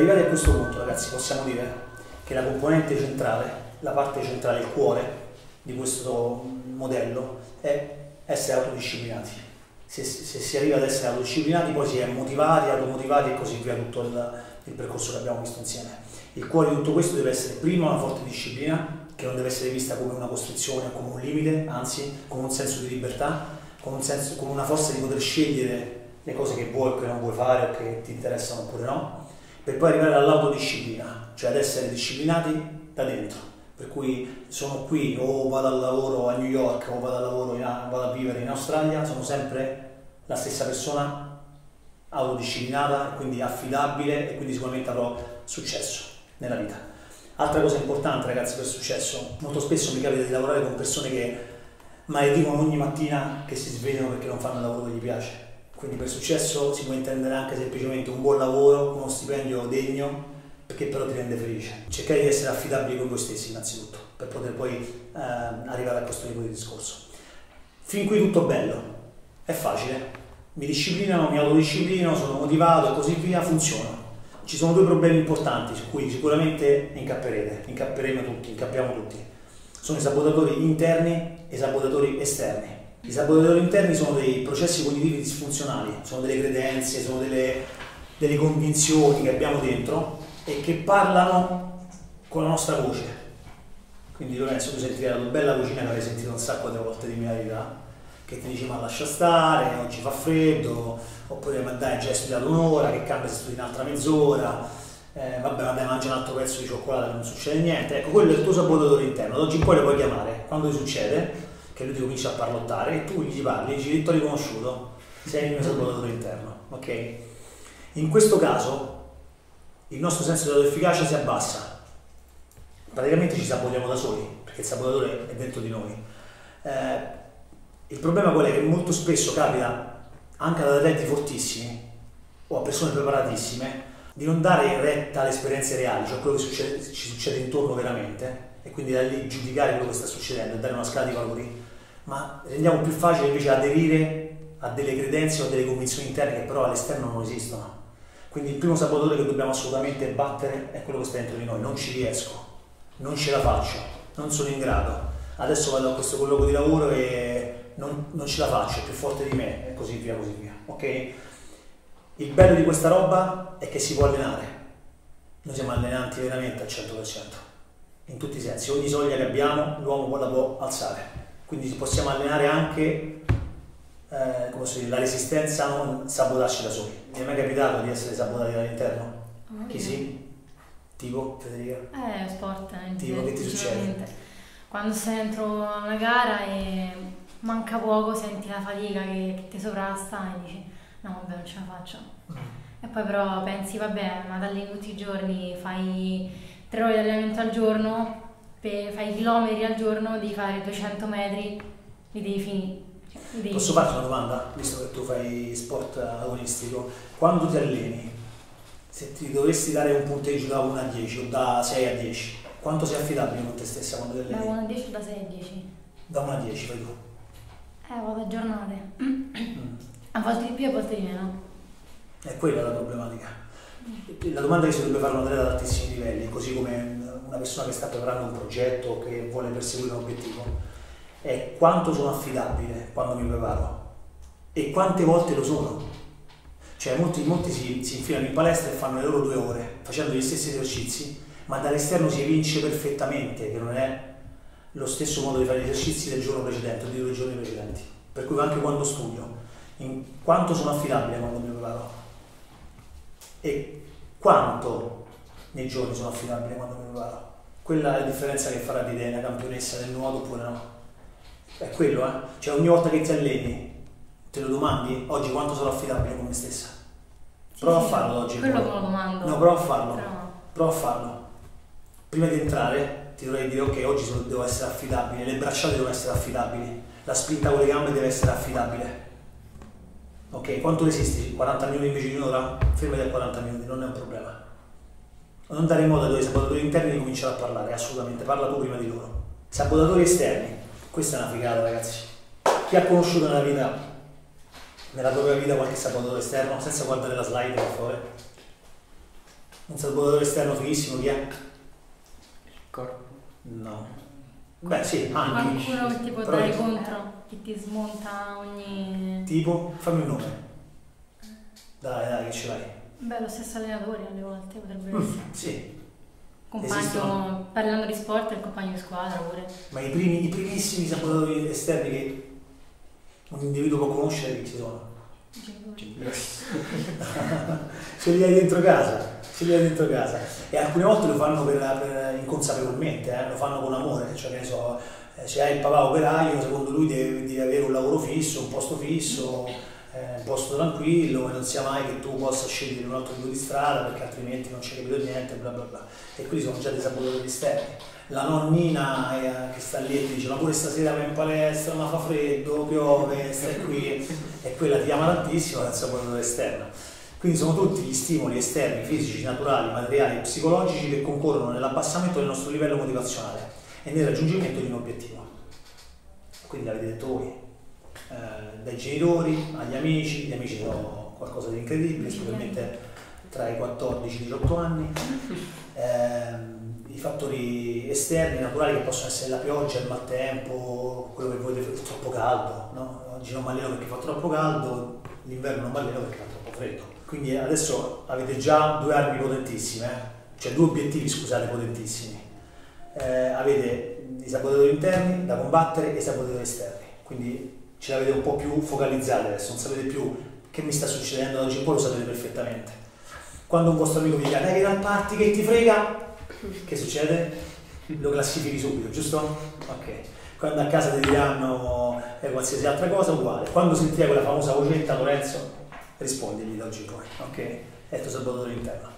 arrivati a questo punto, ragazzi, possiamo dire che la componente centrale, la parte centrale, il cuore di questo modello è essere autodisciplinati. Se, se si arriva ad essere autodisciplinati, poi si è motivati, automotivati e così via tutto il, il percorso che abbiamo visto insieme. Il cuore di tutto questo deve essere prima una forte disciplina, che non deve essere vista come una costrizione come un limite, anzi come un senso di libertà, con, un senso, con una forza di poter scegliere le cose che vuoi o che non vuoi fare o che ti interessano oppure no, per poi arrivare all'autodisciplina, cioè ad essere disciplinati da dentro. Per cui sono qui o vado al lavoro a New York o vado, lavoro vado a vivere in Australia, sono sempre la stessa persona autodisciplinata, quindi affidabile e quindi sicuramente avrò successo nella vita. Altra cosa importante ragazzi per successo, molto spesso mi capita di lavorare con persone che maledicono ogni mattina che si svegliano perché non fanno il lavoro che gli piace quindi per successo si può intendere anche semplicemente un buon lavoro, uno stipendio degno, perché però ti rende felice. Cercare di essere affidabili con voi stessi innanzitutto, per poter poi eh, arrivare a questo tipo di discorso. Fin qui tutto bello, è facile, mi disciplinano, mi autodisciplino, sono motivato e così via, funziona. Ci sono due problemi importanti su cui sicuramente incapperete, incapperemo tutti, incappiamo tutti. Sono i sabotatori interni e i sabotatori esterni. I sabotatori interni sono dei processi cognitivi disfunzionali, sono delle credenze, sono delle, delle convinzioni che abbiamo dentro e che parlano con la nostra voce. Quindi Lorenzo, tu sentirai la bella vocina che avevi sentito un sacco di volte di mia vita, che ti dice ma lascia stare, oggi fa freddo, oppure ma dai già hai studiato un'ora, che cambia se studi un'altra mezz'ora, eh, vabbè, vabbè, mangia un altro pezzo di cioccolato, non succede niente. Ecco, quello è il tuo sabotatore interno, da oggi in poi lo puoi chiamare, quando ti succede, che lui ti comincia a parlottare e tu gli parli, dici ti ho riconosciuto, sei il mio sabotatore interno, ok? In questo caso il nostro senso dell'efficacia si abbassa, praticamente ci sabotiamo da soli, perché il sabotatore è dentro di noi. Eh, il problema qual è? Che molto spesso capita anche ad atleti fortissimi o a persone preparatissime di non dare retta alle esperienze reali, cioè quello che succede, ci succede intorno veramente, e quindi da lì giudicare quello che sta succedendo e dare una scala di valori ma rendiamo più facile invece aderire a delle credenze o a delle convinzioni interne che però all'esterno non esistono. Quindi il primo sabotatore che dobbiamo assolutamente battere è quello che sta dentro di noi, non ci riesco, non ce la faccio, non sono in grado. Adesso vado a questo colloquio di lavoro e non, non ce la faccio, è più forte di me e così via, così via. Ok? Il bello di questa roba è che si può allenare. Noi siamo allenanti veramente al 100%, in tutti i sensi. Ogni soglia che abbiamo l'uomo la può alzare quindi possiamo allenare anche eh, dire, la resistenza a non sabotarci da soli. Mi è mai capitato di essere sabotati dall'interno? Oh, Chi sì? Tipo, Federica? Eh, sport. Eh, tipo, che ti succede? Quando sei dentro una gara e manca poco, senti la fatica che, che ti sovrasta e dici no vabbè non ce la faccio. Mm. E poi però pensi vabbè ma dalle tutti i giorni fai tre ore di allenamento al giorno per, fai chilometri al giorno, devi fare 200 metri, li devi finire. Devi... Posso farti una domanda, visto che tu fai sport agonistico? Quando ti alleni, se ti dovessi dare un punteggio da 1 a 10 o da 6 a 10, quanto sei affidabile con te stessa quando ti alleni? Da 1 a 10 o da 6 a 10? Da 1 a 10 fai tu? Eh, vado a giornate. Mm. A volte di più, a volte di meno. È quella la problematica. La domanda che si dovrebbe fare un atleta ad altissimi livelli, così come una persona che sta preparando un progetto, che vuole perseguire un obiettivo, è quanto sono affidabile quando mi preparo e quante volte lo sono. Cioè molti, molti si, si infilano in palestra e fanno le loro due ore facendo gli stessi esercizi, ma dall'esterno si evince perfettamente che non è lo stesso modo di fare gli esercizi del giorno precedente o di due giorni precedenti. Per cui anche quando studio, in quanto sono affidabile quando mi preparo e quanto nei giorni sono affidabile quando mi preparo. Quella è la differenza che farà di te una campionessa del nuoto oppure no. È quello, eh? Cioè ogni volta che ti alleni, te lo domandi, oggi quanto sarò affidabile con me stessa? Prova sì, a farlo oggi. Quello me lo domando. No, prova a farlo. Però... Prova a farlo. Prima di entrare ti dovrei dire ok, oggi devo essere affidabile, le bracciate devono essere affidabili, la spinta con le gambe deve essere affidabile. Ok, quanto resisti? 40 minuti invece di un'ora? Fermati a 40 minuti, non è un problema non dare modo ai tuoi sabotatori interni di cominciare a parlare, assolutamente, parla tu prima di loro. Sabotatori esterni, questa è una figata ragazzi. Chi ha conosciuto nella vita, nella propria vita qualche sabotatore esterno, senza guardare la slide per favore? Un sabotatore esterno fighissimo chi è? Il corpo. No. Beh sì, anche. Qualcuno che ti può Però dare contro, che ti smonta ogni... Tipo, fammi un nome. Dai, dai, che ce l'hai. Beh, lo stesso allenatore alle volte potrebbe Mm, essere. sì, Compagno, esistono. parlando di sport, il compagno di squadra pure. ma i, primi, i primissimi sabotatori esterni che un individuo può conoscere chi ci sono? ce li hai dentro casa, ce li hai dentro casa. E alcune volte lo fanno per, per- inconsapevolmente, eh, lo fanno con amore, cioè che ne so, eh, se hai il papà operaio, secondo lui devi, devi avere un lavoro fisso, un posto fisso, posto tranquillo e non sia mai che tu possa scegliere un altro tipo di strada perché altrimenti non c'è capito niente, bla bla bla. E quelli sono già dei sabotatori esterni. La nonnina eh, che sta lì e dice ma pure stasera vai in palestra, ma fa freddo, piove, stai qui e quella ti ama tantissimo, è un sabotatore esterno. Quindi sono tutti gli stimoli esterni, fisici, naturali, materiali e psicologici che concorrono nell'abbassamento del nostro livello motivazionale e nel raggiungimento di un obiettivo. Quindi l'avete detto voi, eh, dai genitori agli amici, gli amici sono qualcosa di incredibile, specialmente tra i 14 e i 18 anni. Ehm, I fattori esterni, naturali che possono essere la pioggia, il maltempo, quello che voi definite troppo caldo, no? oggi non mi alleno perché fa troppo caldo, l'inverno non mi alleno perché fa troppo freddo. Quindi adesso avete già due armi potentissime, eh? cioè due obiettivi, scusate, potentissimi. Eh, avete i sabotatori interni da combattere e i sabotatori esterni, quindi ce l'avete un po' più focalizzati adesso, non sapete più che mi sta succedendo da oggi in poi, lo sapete perfettamente. Quando un vostro amico vi dice dai che dal party che ti frega, che succede? Lo classifichi subito, giusto? Ok. Quando a casa ti diranno eh, qualsiasi altra cosa, uguale. Quando sentirai quella famosa vocetta, Lorenzo, rispondigli da oggi in poi, ok? È il tuo sabotatore interno.